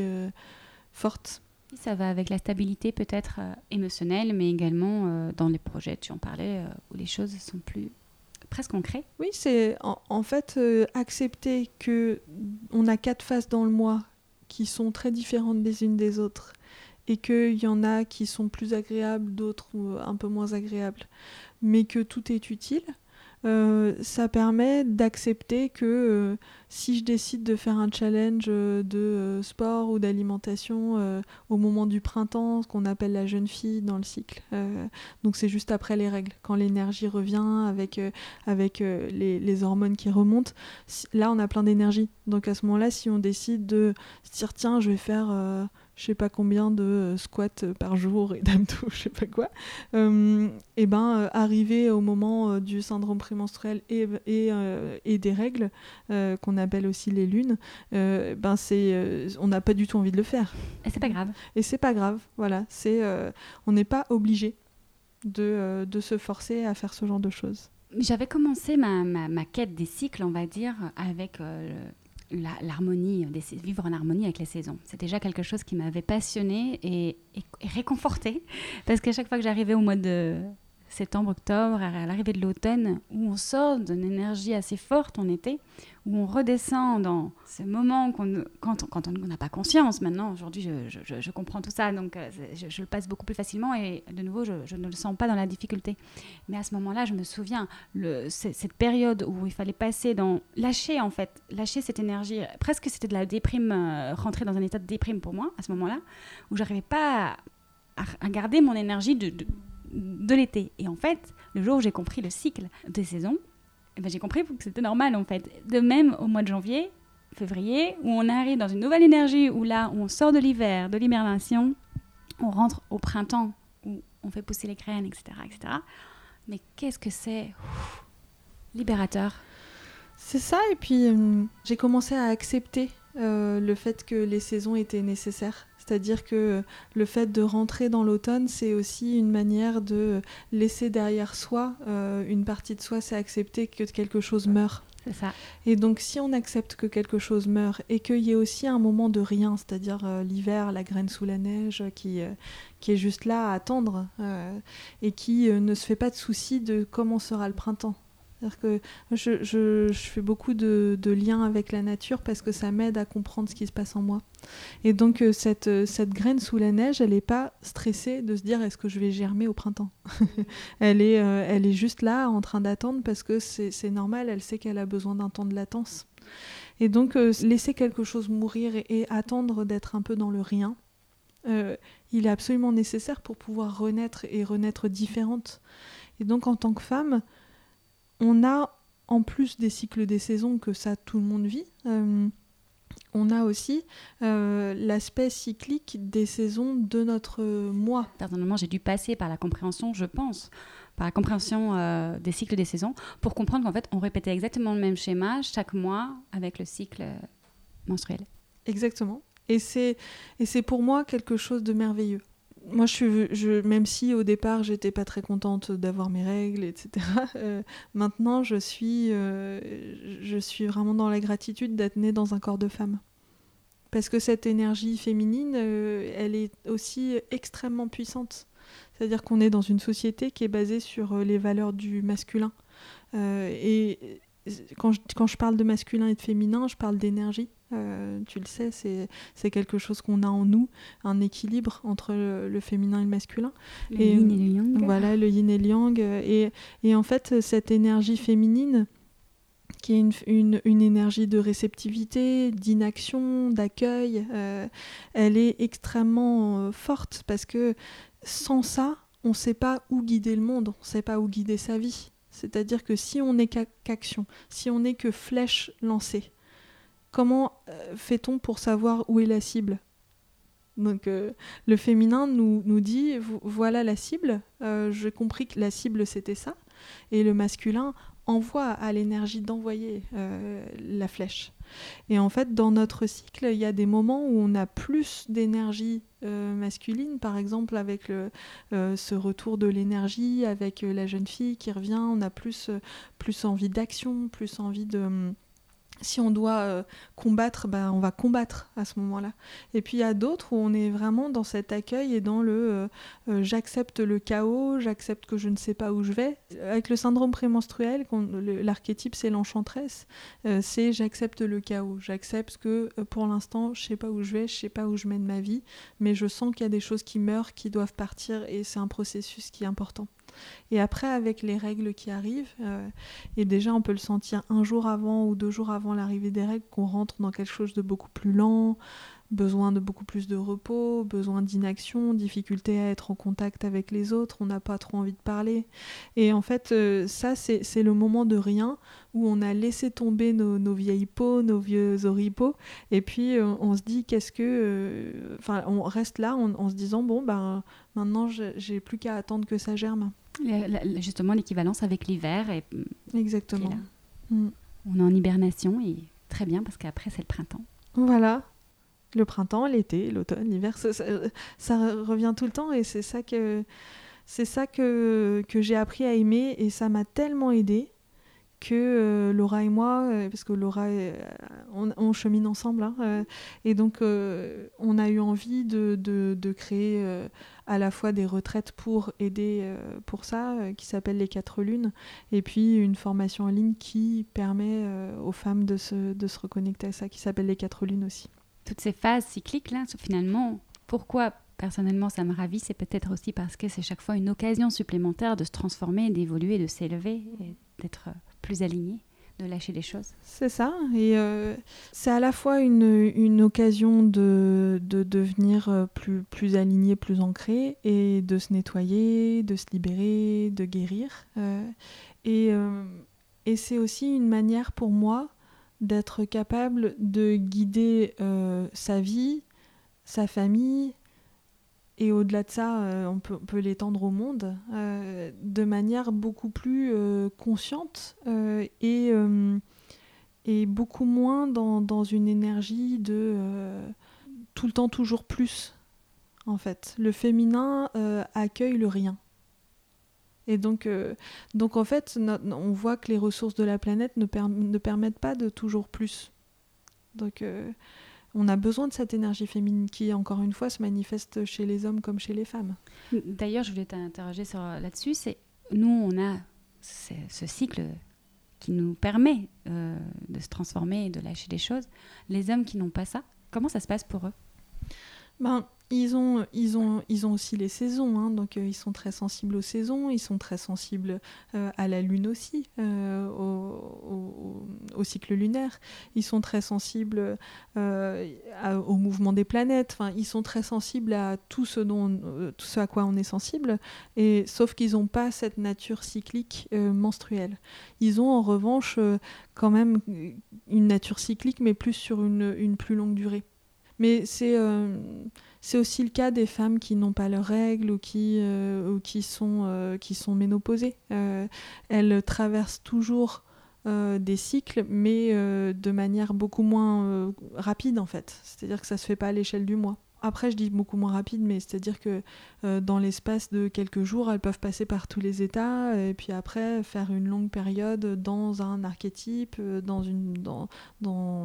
forte. Ça va avec la stabilité peut-être émotionnelle, mais également dans les projets, tu en parlais, où les choses sont plus presque concret. Oui, c'est en, fait euh, accepter que on a quatre phases dans le mois qui sont très différentes les unes des autres et qu'il y en a qui sont plus agréables, d'autres un peu moins agréables, mais que tout est utile euh, ça permet d'accepter que euh, si je décide de faire un challenge euh, de sport ou d'alimentation au moment du printemps, ce qu'on appelle la jeune fille dans le cycle, donc c'est juste après les règles, quand l'énergie revient avec, avec les, les, hormones qui remontent, là on a plein d'énergie. Donc à ce moment-là, si on décide de se dire tiens, je vais faire je sais pas combien de euh, squats euh, par jour et d'abdos, je sais pas quoi, euh, et ben arriver au moment du syndrome prémenstruel et, et, et des règles qu'on appelle aussi les lunes, ben c'est on n'a pas du tout envie de le faire. Et c'est pas grave. Et c'est pas grave, voilà, c'est on n'est pas obligé de, de se forcer à faire ce genre de choses. J'avais commencé ma, ma, ma, quête des cycles, on va dire, avec l'harmonie, vivre en harmonie avec les saisons. C'est déjà quelque chose qui m'avait passionné et, et, réconforté parce qu'à chaque fois que j'arrivais au mois de septembre, octobre, à l'arrivée de l'automne, où on sort d'une énergie assez forte en été, où on redescend dans ce moment quand, quand, on n'a pas conscience. Maintenant, aujourd'hui, je, je, comprends tout ça, donc euh, je, le passe beaucoup plus facilement et de nouveau, je, ne le sens pas dans la difficulté. Mais à ce moment-là, je me souviens, le, cette période où il fallait passer dans... Lâcher, en fait, lâcher cette énergie. Presque c'était de la déprime, euh, rentrer dans un état de déprime pour moi, à ce moment-là, où j'arrivais pas à, à, garder mon énergie de, de, de l'été. Et en fait, le jour où j'ai compris le cycle des saisons, eh ben, j'ai compris que c'était normal en fait. De même au mois de janvier, février, où on arrive dans une nouvelle énergie, où là, on sort de l'hiver, de l'hibernation, on rentre au printemps, où on fait pousser les graines, etc. etc. Mais qu'est-ce que c'est libérateur C'est ça, et puis euh, j'ai commencé à accepter euh, le fait que les saisons étaient nécessaires. C'est-à-dire que le fait de rentrer dans l'automne, c'est aussi une manière de laisser derrière soi euh, une partie de soi, c'est accepter que quelque chose meurt. C'est ça. Et donc si on accepte que quelque chose meurt et qu'il y ait aussi un moment de rien, c'est-à-dire euh, l'hiver, la graine sous la neige qui, euh, qui est juste là à attendre et qui ne se fait pas de soucis de comment sera le printemps que je, je, je, fais beaucoup de, de, liens avec la nature parce que ça m'aide à comprendre ce qui se passe en moi. Et donc euh, cette, euh, cette graine sous la neige, elle n'est pas stressée de se dire est-ce que je vais germer au printemps. elle, est, euh, elle est juste là en train d'attendre parce que c'est normal, elle sait qu'elle a besoin d'un temps de latence. Et donc laisser quelque chose mourir et attendre d'être un peu dans le rien, il est absolument nécessaire pour pouvoir renaître et renaître différente. Et donc en tant que femme, on a, en plus des cycles des saisons que ça tout le monde vit, euh, on a aussi euh, l'aspect cyclique des saisons de notre mois. Personnellement, j'ai dû passer par la compréhension, je pense, par la compréhension euh, des cycles des saisons, pour comprendre qu'en fait, on répétait exactement le même schéma chaque mois avec le cycle menstruel. Exactement. Et c'est pour moi quelque chose de merveilleux moi, je je, même si au départ, j'étais pas très contente d'avoir mes règles, etc. Euh, maintenant, je suis, euh, je suis vraiment dans la gratitude d'être née dans un corps de femme. Parce que cette énergie féminine, euh, elle est aussi extrêmement puissante. C'est-à-dire qu'on est dans une société qui est basée sur les valeurs du masculin. et quand je, quand je parle de masculin et de féminin, je parle d'énergie. tu le sais, c'est quelque chose qu'on a en nous, un équilibre entre le, féminin et le masculin. Le yin et le yang. Voilà, le yin et le yang. Et, et en fait, cette énergie féminine, qui est une, une, une, énergie de réceptivité, d'inaction, d'accueil. Euh, elle est extrêmement euh, forte parce que sans ça, on ne sait pas où guider le monde, on ne sait pas où guider sa vie. C'est-à-dire que si on n'est qu'action, si on n'est que flèche lancée, comment euh, fait-on pour savoir où est la cible? Donc le féminin nous, dit voilà la cible, j'ai compris que la cible c'était ça, et le masculin envoie à l'énergie d'envoyer euh, la flèche. Et en fait, dans notre cycle, il y a des moments où on a plus d'énergie euh, masculine, par exemple avec euh, ce retour de l'énergie, avec la jeune fille qui revient, on a plus, plus envie d'action, plus envie de si on doit euh, combattre, ben, on va combattre à ce moment-là. Et puis il y a d'autres où on est vraiment dans cet accueil et dans le euh, euh, j'accepte le chaos, j'accepte que je ne sais pas où je vais. Avec le syndrome prémenstruel, l'archétype c'est l'enchanteresse, c'est j'accepte le chaos, j'accepte que pour l'instant je sais pas où je vais, je sais pas où je mène ma vie, mais je sens qu'il y a des choses qui meurent, qui doivent partir et c'est un processus qui est important. Et après, avec les règles qui arrivent, euh, et déjà on peut le sentir un jour avant ou deux jours avant l'arrivée des règles, qu'on rentre dans quelque chose de beaucoup plus lent, besoin de beaucoup plus de repos, besoin d'inaction, difficulté à être en contact avec les autres, on n'a pas trop envie de parler. Et en fait, euh, ça, c'est le moment de rien où on a laissé tomber nos, vieilles peaux, nos vieux oripeaux, et puis euh, on se dit qu'est-ce que... Enfin, on reste là en, se disant, bon, ben maintenant, j'ai plus qu'à attendre que ça germe justement l'équivalence avec l'hiver. Et, Exactement. Mm. On est en hibernation et très bien parce qu'après c'est le printemps. Voilà. Le printemps, l'été, l'automne, l'hiver, ça, ça, revient tout le temps et c'est ça que c'est ça que, que j'ai appris à aimer et ça m'a tellement aidé que euh, Laura et moi, euh, parce que Laura, euh, on, chemine ensemble, hein, et donc on a eu envie de, créer à la fois des retraites pour aider pour ça, qui s'appelle les quatre lunes, et puis une formation en ligne qui permet aux femmes de se, de se reconnecter à ça, qui s'appelle les quatre lunes aussi. Toutes ces phases cycliques finalement, pourquoi personnellement ça me ravit, c'est peut-être aussi parce que c'est chaque fois une occasion supplémentaire de se transformer, d'évoluer, de s'élever, et d'être plus aligné de lâcher les choses. C'est ça, et euh, c'est à la fois une, une occasion de, de devenir euh, plus, plus aligné, plus ancré, et de se nettoyer, de se libérer, de guérir. Euh, et, et c'est aussi une manière pour moi d'être capable de guider sa vie, sa famille, et au-delà de ça, euh, on peut, l'étendre au monde euh, de manière beaucoup plus euh, consciente et, et, beaucoup moins dans, dans, une énergie de tout le temps toujours plus. En fait, le féminin accueille le rien. Et donc, donc en fait, on voit que les ressources de la planète ne, ne permettent pas de toujours plus. Donc on a besoin de cette énergie féminine qui, encore une fois, se manifeste chez les hommes comme chez les femmes. D'ailleurs, je voulais t'interroger là-dessus. C'est nous, on a ce cycle qui nous permet euh, de se transformer et de lâcher des choses. Les hommes qui n'ont pas ça, comment ça se passe pour eux? Ben, ils ont, ils, ont, ils ont aussi les saisons, hein, donc euh, ils sont très sensibles aux saisons, ils sont très sensibles euh, à la lune aussi, euh, au, cycle lunaire, ils sont très sensibles au mouvement des planètes, ils sont très sensibles à tout ce, dont, tout ce à quoi on est sensible, sauf qu'ils n'ont pas cette nature cyclique menstruelle. Ils ont en revanche quand même une nature cyclique, mais plus sur une plus longue durée. Mais c'est c'est aussi le cas des femmes qui n'ont pas leurs règles ou qui, euh, ou qui, sont, euh, qui sont ménopausées. Euh, elles traversent toujours des cycles, mais de manière beaucoup moins rapide en fait. C'est-à-dire que ça se fait pas à l'échelle du mois. Après, je dis beaucoup moins rapide, mais c'est-à-dire que euh, dans l'espace de quelques jours, elles peuvent passer par tous les états et puis après faire une longue période dans un archétype, euh, dans une, dans,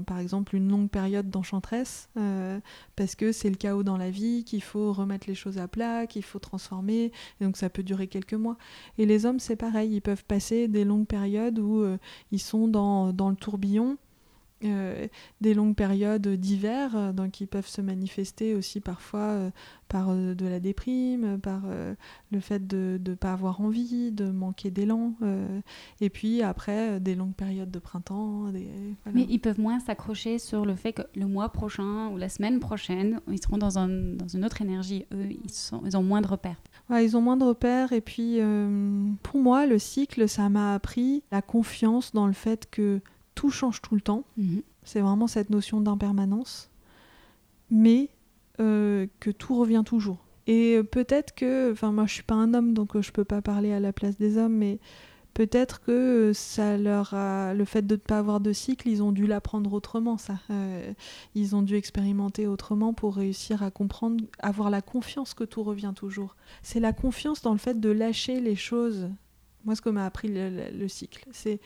par exemple une longue période d'enchantresse, euh, parce que c'est le chaos dans la vie, qu'il faut remettre les choses à plat, qu'il faut transformer, et donc ça peut durer quelques mois. Et les hommes, c'est pareil, ils peuvent passer des longues périodes où ils sont dans, dans le tourbillon euh, des longues périodes d'hiver, euh, donc qui peuvent se manifester aussi parfois euh, par de la déprime, par le fait de ne pas avoir envie, de manquer d'élan, et puis après des longues périodes de printemps. Mais ils peuvent moins s'accrocher sur le fait que le mois prochain ou la semaine prochaine, ils seront dans, un, dans une autre énergie. Eux, ils, sont, ils ont moins de repères. ils ont moins de repères, et puis pour moi, le cycle, ça m'a appris la confiance dans le fait que tout change tout le temps. Mhm. C'est vraiment cette notion d'impermanence. Mais euh, que tout revient toujours. Et peut-être que, enfin moi je suis pas un homme donc euh, je peux pas parler à la place des hommes, mais peut-être que ça leur a, le fait de ne pas avoir de cycle, ils ont dû l'apprendre autrement ça. Euh, ils ont dû expérimenter autrement pour réussir à comprendre, avoir la confiance que tout revient toujours. C'est la confiance dans le fait de lâcher les choses. Moi ce que m'a appris le cycle, c'est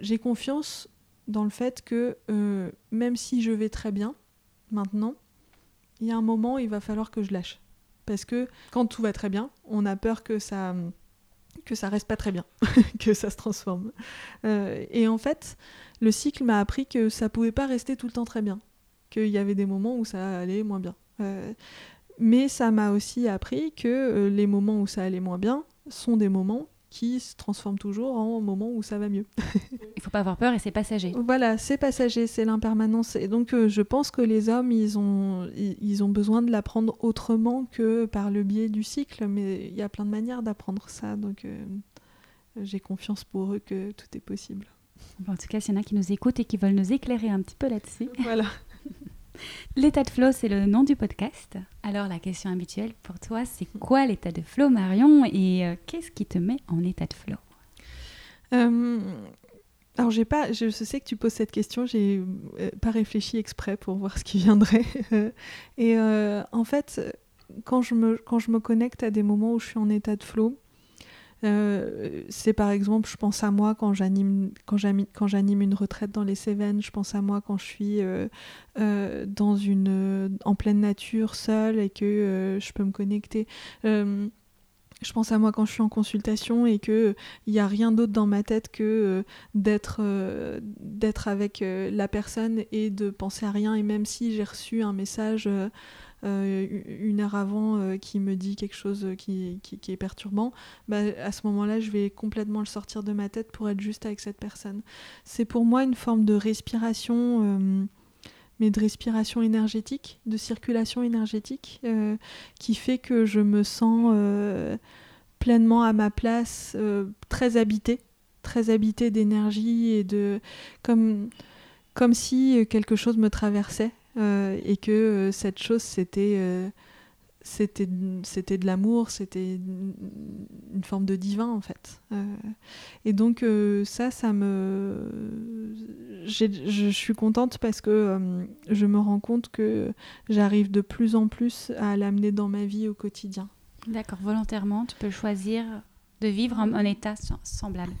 j'ai confiance dans le fait que euh, même si je vais très bien maintenant, il y a un moment il va falloir que je lâche. Parce que quand tout va très bien, on a peur que ça que ça reste pas très bien, que ça se transforme. Euh, et en fait, le cycle m'a appris que ça pouvait pas rester tout le temps très bien, qu'il y avait des moments où ça allait moins bien. Euh, mais ça m'a aussi appris que les moments où ça allait moins bien sont des moments qui se transforme toujours en moment où ça va mieux. Il faut pas avoir peur et c'est passager. Voilà, c'est passager, c'est l'impermanence. Et donc euh, je pense que les hommes, ils ont, ils, ont besoin de l'apprendre autrement que par le biais du cycle, mais il y a plein de manières d'apprendre ça. Donc euh, j'ai confiance pour eux que tout est possible. en tout cas, s'il y en a qui nous écoutent et qui veulent nous éclairer un petit peu là-dessus. Voilà. L'état de flow, c'est le nom du podcast. Alors la question habituelle pour toi, c'est quoi l'état de flow, Marion Et euh, qu'est-ce qui te met en état de flow? Euh, Alors j'ai pas, je sais que tu poses cette question, j'ai euh, pas réfléchi exprès pour voir ce qui viendrait. Et en fait, quand je, me, quand je me connecte à des moments où je suis en état de flow, euh, c'est par exemple, je pense à moi quand j'anime une retraite dans les Cévennes, je pense à moi quand je suis euh, euh, dans une en pleine nature seule et que je peux me connecter. je pense à moi quand je suis en consultation et que il n'y a rien d'autre dans ma tête que d'être avec la personne et de penser à rien et même si j'ai reçu un message une heure avant euh, qui me dit quelque chose qui, est perturbant, bah, à ce moment-là, je vais complètement le sortir de ma tête pour être juste avec cette personne. C'est pour moi une forme de respiration euh, mais de respiration énergétique, de circulation énergétique, qui fait que je me sens pleinement à ma place, très habitée, très habitée d'énergie et de comme comme si quelque chose me traversait euh, et que euh, cette chose c'était euh, c'était c'était de l'amour c'était une forme de divin en fait. Et donc ça ça me je suis contente parce que je me rends compte que j'arrive de plus en plus à l'amener dans ma vie au quotidien. D'accord volontairement tu peux choisir de vivre en état semblable.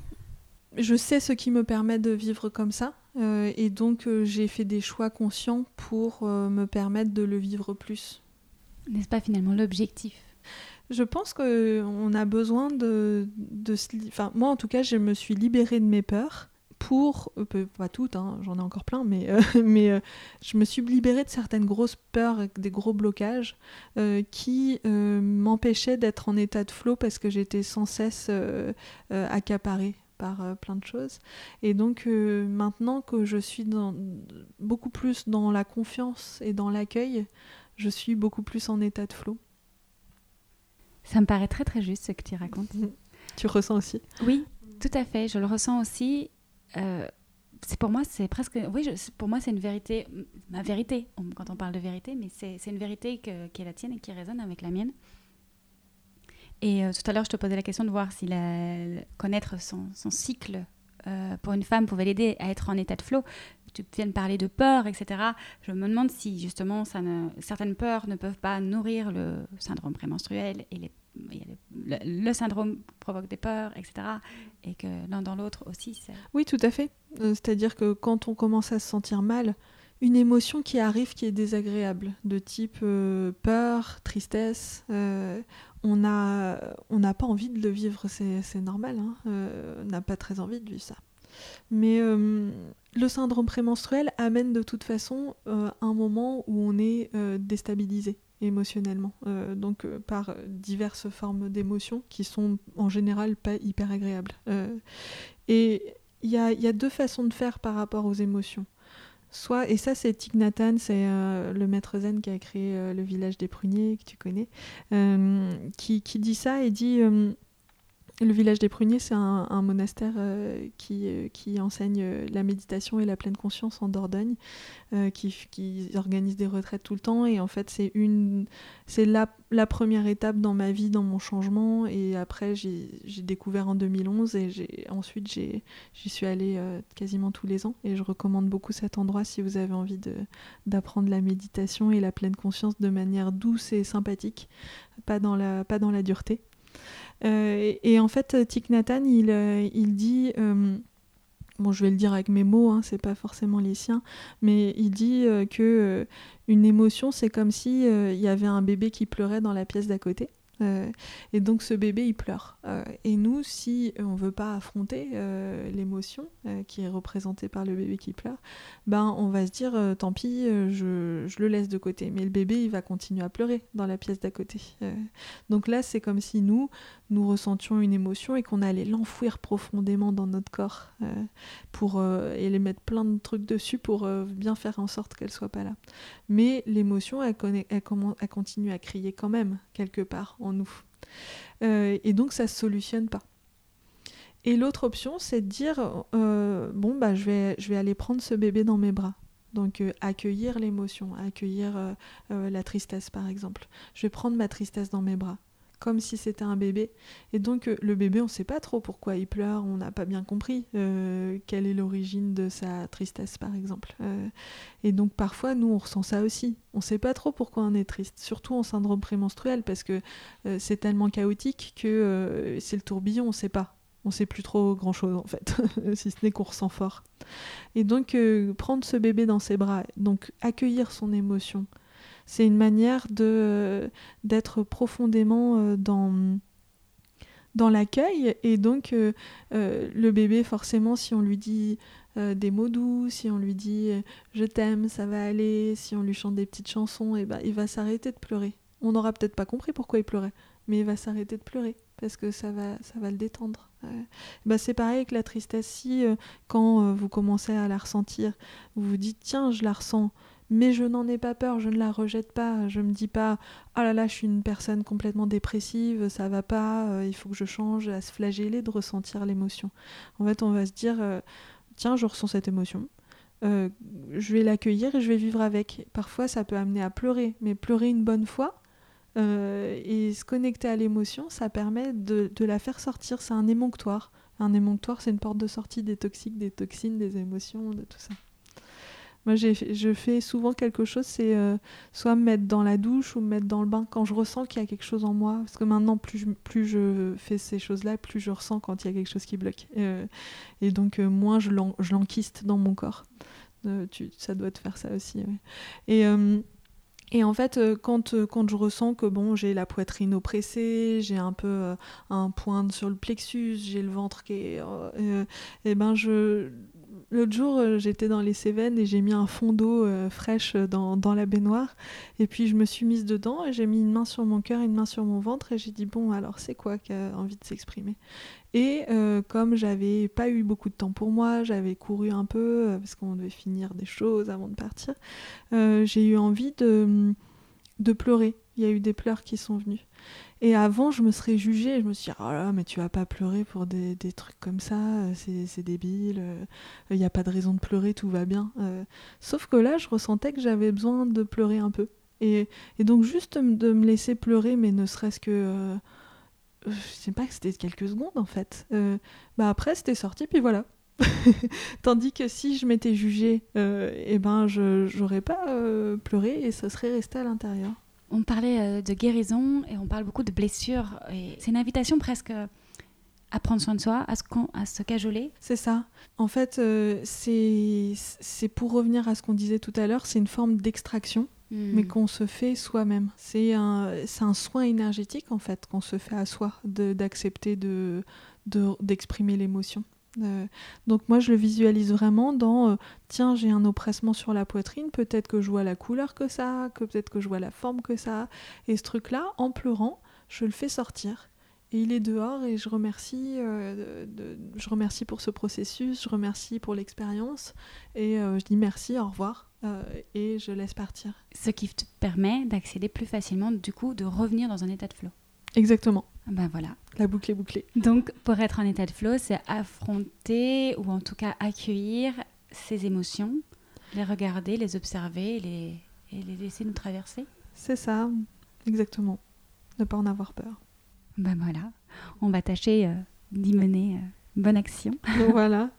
Je sais ce qui me permet de vivre comme ça euh, et donc euh, j'ai fait des choix conscients pour euh, me permettre de le vivre plus. N'est-ce pas finalement l'objectif? Je pense qu'on a besoin de, de enfin moi en tout cas je me suis libérée de mes peurs pour pas toutes hein, j'en ai encore plein mais mais je me suis libérée de certaines grosses peurs des gros blocages qui m'empêchaient d'être en état de flow parce que j'étais sans cesse accaparée par euh, plein de choses. Et donc euh, maintenant que je suis dans, beaucoup plus dans la confiance et dans l'accueil, je suis beaucoup plus en état de flot. Ça me paraît très très juste ce que tu racontes. tu ressens aussi Oui, tout à fait. Je le ressens aussi. Euh, c'est pour moi, c'est presque. Oui, pour moi, c'est une vérité, ma vérité, quand on parle de vérité, mais c'est une vérité qui est la tienne et qui résonne avec la mienne. Et euh, tout à l'heure, je te posais la question de voir si connaître son, cycle euh, pour une femme pouvait l'aider à être en état de flow. tu viens de parler de peur, etc. Je me demande si justement certaines peurs ne peuvent pas nourrir le syndrome prémenstruel et le, syndrome provoque des peurs, etc. Et que l'un dans l'autre aussi. Oui, tout à fait. Euh, c'est-à-dire que quand on commence à se sentir mal, une émotion qui arrive qui est désagréable, de type euh, peur, tristesse, euh, on n'a on pas envie de le vivre, c'est normal, hein, on n'a pas très envie de vivre ça. Mais le syndrome prémenstruel amène de toute façon un moment où on est déstabilisé émotionnellement, donc par diverses formes d'émotions qui sont en général pas hyper agréables. et il y a, deux façons de faire par rapport aux émotions. Soit, et ça c'est Thich Nhat c'est euh, le maître zen qui a créé euh, le village des pruniers que tu connais, euh, qui, qui, dit ça et dit le village des pruniers, c'est un, monastère euh, qui, euh, qui, enseigne euh, la méditation et la pleine conscience en Dordogne, qui, organise des retraites tout le temps. Et en fait, c'est la, première étape dans ma vie, dans mon changement. Et après, j'ai, découvert en 2011 et ensuite j'y suis allée quasiment tous les ans. Et je recommande beaucoup cet endroit si vous avez envie d'apprendre la méditation et la pleine conscience de manière douce et sympathique, pas dans la dureté. Euh, et, en fait, Thich Nathan, il, euh, il dit euh, bon, je vais le dire avec mes mots, hein, c'est pas forcément les siens, mais il dit que une émotion, c'est comme si il y avait un bébé qui pleurait dans la pièce d'à côté. Euh, et donc ce bébé, il pleure. Euh, et nous, si on veut pas affronter euh, l'émotion qui est représentée par le bébé qui pleure, ben on va se dire tant pis, je, je, le laisse de côté. Mais le bébé, il va continuer à pleurer dans la pièce d'à côté. donc là, c'est comme si nous, nous ressentions une émotion et qu'on allait l'enfouir profondément dans notre corps pour et les mettre plein de trucs dessus pour bien faire en sorte qu'elle soit pas là. Mais l'émotion, elle continue à crier quand même quelque part nous. Euh, et donc ça se solutionne pas. Et l'autre option, c'est de dire euh, bon bah je vais je vais aller prendre ce bébé dans mes bras. Donc euh, accueillir l'émotion, accueillir la tristesse par exemple. Je vais prendre ma tristesse dans mes bras comme si c'était un bébé. Et donc euh, le bébé, on ne sait pas trop pourquoi il pleure, on n'a pas bien compris euh, quelle est l'origine de sa tristesse, par exemple. Euh, et donc parfois, nous, on ressent ça aussi. On ne sait pas trop pourquoi on est triste, surtout en syndrome prémenstruel, parce que c'est tellement chaotique que c'est le tourbillon, on ne sait pas. On ne sait plus trop grand-chose, en fait, si ce n'est qu'on ressent fort. Et donc, prendre ce bébé dans ses bras, donc accueillir son émotion, c'est une manière de euh, d'être profondément euh, dans dans l'accueil. Et donc euh, le bébé forcément si on lui dit des mots doux si on lui dit je t'aime ça va aller si on lui chante des petites chansons et eh ben il va s'arrêter de pleurer. On n'aura peut-être pas compris pourquoi il pleurait mais il va s'arrêter de pleurer parce que ça va ça va le détendre. Bah c'est pareil avec la tristesse. Si quand vous commencez à la ressentir vous vous dites tiens je la ressens mais je n'en ai pas peur, je ne la rejette pas, je me dis pas ah là là je suis une personne complètement dépressive, ça va pas, euh, il faut que je change, à se flageller de ressentir l'émotion. En fait on va se dire euh, tiens je ressens cette émotion, euh, je vais l'accueillir et je vais vivre avec. Parfois ça peut amener à pleurer, mais pleurer une bonne fois et se connecter à l'émotion, ça permet de, de la faire sortir, c'est un émonctoire. Un émonctoire c'est une porte de sortie des toxiques, des toxines, des émotions, de tout ça. Moi, je fais souvent quelque chose, c'est euh, soit me mettre dans la douche ou me mettre dans le bain quand je ressens qu'il y a quelque chose en moi. Parce que maintenant, plus je, plus je fais ces choses-là, plus je ressens quand il y a quelque chose qui bloque. Euh, et donc, euh, moins je l'enquiste dans mon corps. Tu, ça doit te faire ça aussi. Et. Et en fait, quand, quand je ressens que bon, j'ai la poitrine oppressée, j'ai un peu un point sur le plexus, j'ai le ventre qui est, et ben je, L'autre jour, euh, j'étais dans les Cévennes et j'ai mis un fond d'eau euh, fraîche dans, dans, la baignoire. Et puis je me suis mise dedans et j'ai mis une main sur mon cœur, une main sur mon ventre et j'ai dit bon alors c'est quoi qui a envie de s'exprimer? Et euh, comme j'avais pas eu beaucoup de temps pour moi, j'avais couru un peu parce qu'on devait finir des choses avant de partir, j'ai eu envie de, de pleurer. Il y a eu des pleurs qui sont venus. Et avant, je me serais jugée, je me suis dit, oh là, mais tu vas pas pleurer pour des, trucs comme ça, c'est débile, il n'y a pas de raison de pleurer, tout va bien. Euh. sauf que là, je ressentais que j'avais besoin de pleurer un peu. Et, donc, juste de me laisser pleurer, mais ne serait-ce que. Euh, je sais pas que c'était quelques secondes en fait. Euh, bah après, c'était sorti, puis voilà. Tandis que si je m'étais jugée, euh, eh ben, je j'aurais pas euh, pleuré et ça serait resté à l'intérieur. On parlait euh, de guérison et on parle beaucoup de blessures. Et c'est une invitation presque à prendre soin de soi, à se, con- à se cajoler. C'est ça. En fait, euh, c'est pour revenir à ce qu'on disait tout à l'heure, c'est une forme d'extraction, mais Hmm. qu'on se fait soi-même. C'est un, un soin énergétique, en fait, qu'on se fait à soi, d'accepter de, de- d'exprimer l'émotion. Euh, donc moi, je le visualise vraiment dans, euh, tiens, j'ai un oppressement sur la poitrine, peut-être que je vois la couleur que ça que peut-être que je vois la forme que ça. Et ce truc-là, en pleurant, je le fais sortir. Et il est dehors et je remercie, euh, je remercie pour ce processus, je remercie pour l'expérience et je dis merci, au revoir et je laisse partir. Ce qui te permet d'accéder plus facilement, du coup, de revenir dans un état de flow. Exactement, Ben voilà. la boucle est bouclée. Donc, pour être en état de flow, c'est affronter ou en tout cas accueillir ses émotions, les regarder, les observer les, et les laisser nous traverser. C'est ça, exactement. Ne pas en avoir peur. Ben voilà. On va tâcher euh, d'y mener euh, bonne action. Voilà.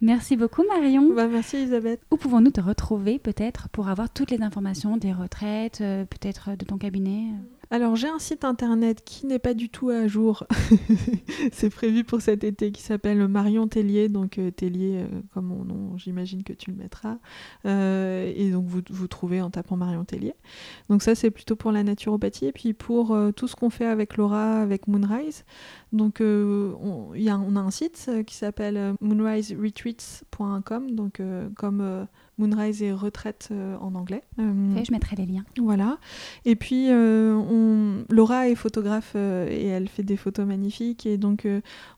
Merci beaucoup, Marion. Bah, merci Elisabeth. Où pouvons-nous te retrouver peut-être pour avoir toutes les informations des retraites, euh, peut-être de ton cabinet Alors j'ai un site internet qui n'est pas du tout à jour. c'est prévu pour cet été qui s'appelle Marion Tellier, donc euh, Tellier euh, comme mon nom, j'imagine que tu le mettras. Euh, et donc vous vous trouvez en tapant Marion Tellier. Donc ça c'est plutôt pour la naturopathie et puis pour tout ce qu'on fait avec Laura, avec Moonrise. Donc euh, on, y a, on a un site euh, qui s'appelle euh, moonriseretreats.com, donc euh, comme euh, Moonrise et retraite en anglais. Fait, Je mettrai les liens. voilà. Et puis, on... Laura est photographe et elle fait des photos magnifiques. Et donc,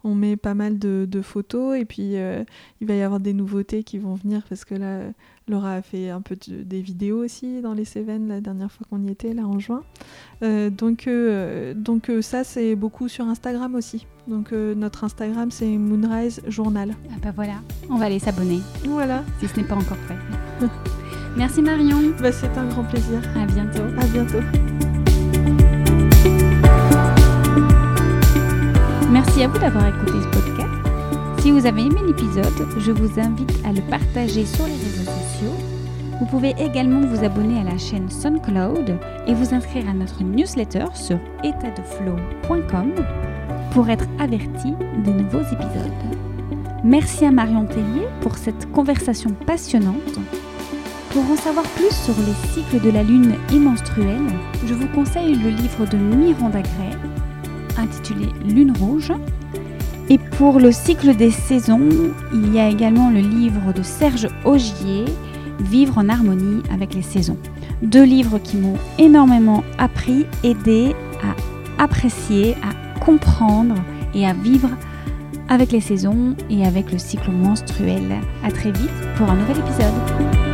on met pas mal de, de photos. Et puis, il va y avoir des nouveautés qui vont venir parce que là, Laura a fait un peu de- des vidéos aussi dans les Cévennes la dernière fois qu'on y était, là en juin. Euh, donc, euh, donc euh, ça, c'est beaucoup sur Instagram aussi. Donc, notre Instagram, c'est Moonrise Journal. Ah bah voilà, on va aller s'abonner Voilà. si ce n'est pas encore fait. Merci Marion, Bah, c'est un grand plaisir. à bientôt. À bientôt. Merci à vous d'avoir écouté ce podcast. Si vous avez aimé l'épisode, je vous invite à le partager sur les réseaux sociaux. Vous pouvez également vous abonner à la chaîne SoundCloud et vous inscrire à notre newsletter sur étatdeflow.com pour être averti de nouveaux épisodes. Merci à Marion Tellier pour cette conversation passionnante. Pour en savoir plus sur les cycles de la lune et menstruelle, je vous conseille le livre de Miranda Gray intitulé Lune rouge. Et pour le cycle des saisons, il y a également le livre de Serge Augier, Vivre en harmonie avec les saisons. Deux livres qui m'ont énormément appris, aidé à apprécier, à comprendre et à vivre avec les saisons et avec le cycle menstruel. À très vite pour un nouvel épisode.